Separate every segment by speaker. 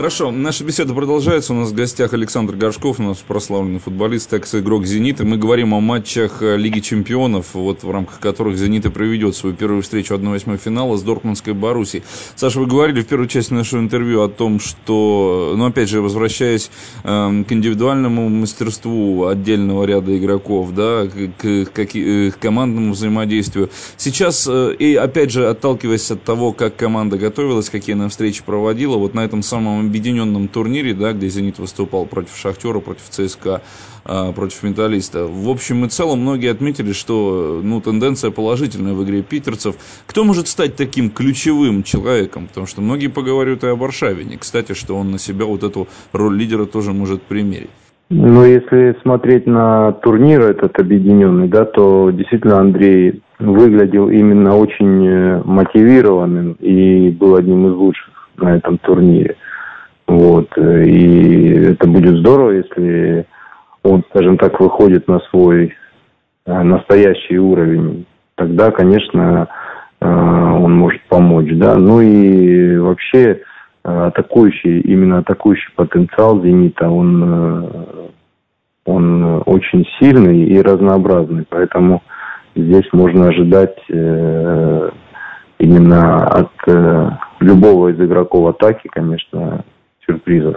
Speaker 1: Хорошо, наша беседа продолжается. У нас в гостях Александр Горшков, у нас прославленный футболист, экс-игрок «Зенита». Мы говорим о матчах э, Лиги чемпионов, вот в рамках которых «Зенит» и проведет свою первую встречу 1-8 финала с Дортмундской Боруссией. Саша, вы говорили в первой части нашего интервью о том, что, ну, опять же, возвращаясь э, к индивидуальному мастерству отдельного ряда игроков, да, к, к, к командному взаимодействию. Сейчас, э, и опять же, отталкиваясь от того, как команда готовилась, какие она встречи проводила, вот на этом самом объединенном турнире, да, где «Зенит» выступал против «Шахтера», против ЦСКА, а, против «Металлиста». В общем и целом, многие отметили, что ну, тенденция положительная в игре питерцев. Кто может стать таким ключевым человеком? Потому что многие поговаривают и о Варшавине. Кстати, что он на себя вот эту роль лидера тоже может примерить.
Speaker 2: Ну, если смотреть на турнир этот объединенный, да, то действительно Андрей выглядел именно очень э, мотивированным и был одним из лучших на этом турнире. Вот. И это будет здорово, если он, скажем так, выходит на свой э, настоящий уровень. Тогда, конечно, э, он может помочь. Да? Ну и вообще э, атакующий, именно атакующий потенциал «Зенита», он, он очень сильный и разнообразный. Поэтому здесь можно ожидать именно от любого из игроков атаки, конечно, сюрпризов.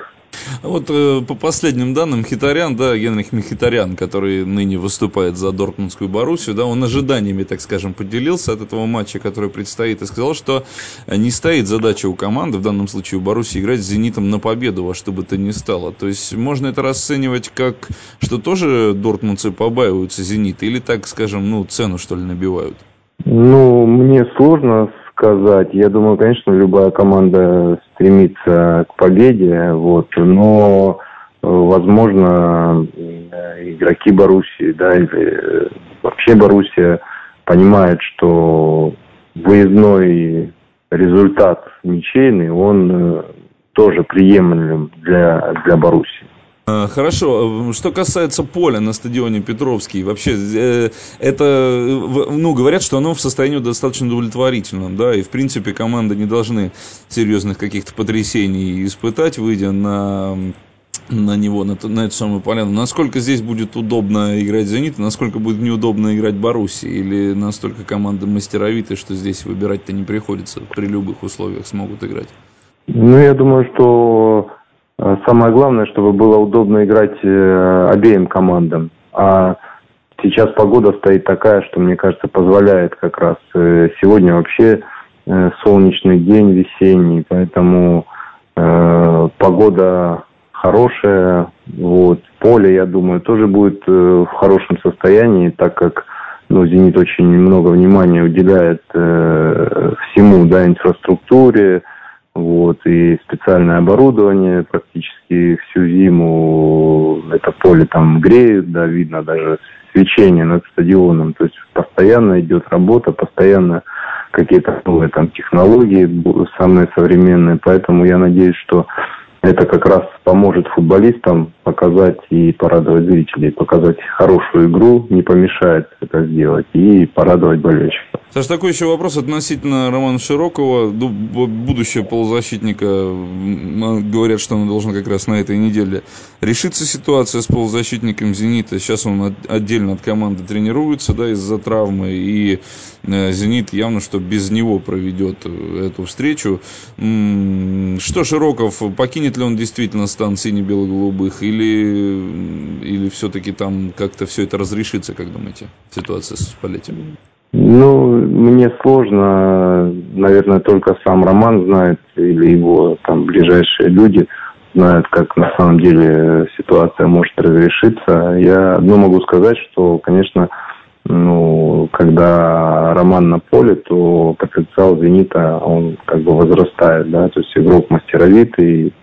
Speaker 1: Вот э, по последним данным, Хитарян, да, Генрих Михитарян, который ныне выступает за Дортмундскую Боруссию, да, он ожиданиями, так скажем, поделился от этого матча, который предстоит, и сказал, что не стоит задача у команды, в данном случае у Боруссии, играть с «Зенитом» на победу, во что бы то ни стало. То есть можно это расценивать как, что тоже дортмундцы побаиваются «Зенита», или так, скажем, ну, цену, что ли, набивают?
Speaker 2: Ну, мне сложно сказать. Я думаю, конечно, любая команда стремится к победе, вот, но э, возможно игроки Боруссии, да, или э, вообще Боруссия понимает, что выездной результат ничейный, он э, тоже приемлем для, для Боруссии.
Speaker 1: А, хорошо. Что касается поля на стадионе Петровский, вообще э, это, ну, говорят, что оно в состоянии достаточно удовлетворительном, да, и в принципе команды не должны серьезных каких-то потрясений испытать, выйдя на на него, на, на эту самую поляну. Насколько здесь будет удобно играть «Зенит», насколько будет неудобно играть «Баруси», или настолько команды мастеровиты, что здесь выбирать-то не приходится, при любых условиях смогут играть?
Speaker 2: Ну, я думаю, что самое главное, чтобы было удобно играть э, обеим командам. А сейчас погода стоит такая, что, мне кажется, позволяет как раз. Э, сегодня вообще солнечный день, весенний, поэтому э, погода хорошая. Вот. Поле, я думаю, тоже будет э, в хорошем состоянии, так как ну, «Зенит» очень много внимания уделяет э, всему, да, инфраструктуре, вот, и специальное оборудование практически всю зиму это поле там греют, да, видно даже свечение над стадионом, то есть постоянно идет работа, постоянно какие-то новые там технологии самые современные, поэтому я надеюсь, что это как раз поможет футболистам показать и порадовать зрителей, показать хорошую игру, не помешает это сделать и порадовать болельщиков.
Speaker 1: Саш, такой еще вопрос относительно Романа Широкого, будущего полузащитника. Говорят, что он должен как раз на этой неделе решиться ситуация с полузащитником «Зенита». Сейчас он отдельно от команды тренируется да, из-за травмы, и э, «Зенит» явно, что без него проведет э, эту встречу. Что Широков, покинет ли он действительно стан сине-бело-голубых, или, или все-таки там как-то все это разрешится, как думаете, ситуация с Палетти?
Speaker 2: Ну, мне сложно, наверное, только сам Роман знает или его там ближайшие люди знают, как на самом деле ситуация может разрешиться. Я одно могу сказать, что, конечно, ну, когда Роман на поле, то потенциал «Зенита», он как бы возрастает, да, то есть игрок мастеровитый,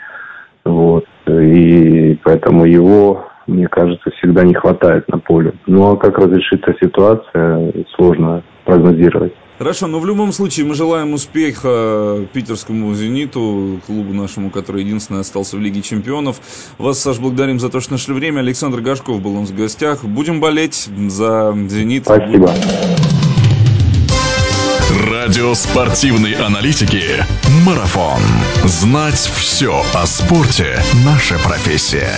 Speaker 2: вот, и поэтому его мне кажется, всегда не хватает на поле. Ну а как разрешится ситуация, сложно прогнозировать.
Speaker 1: Хорошо, но в любом случае мы желаем успеха питерскому «Зениту», клубу нашему, который единственный остался в Лиге чемпионов. Вас, Саш, благодарим за то, что нашли время. Александр Гашков был у нас в гостях. Будем болеть за «Зенит».
Speaker 2: Спасибо.
Speaker 3: Радио спортивной аналитики «Марафон». Знать все о спорте – наша профессия.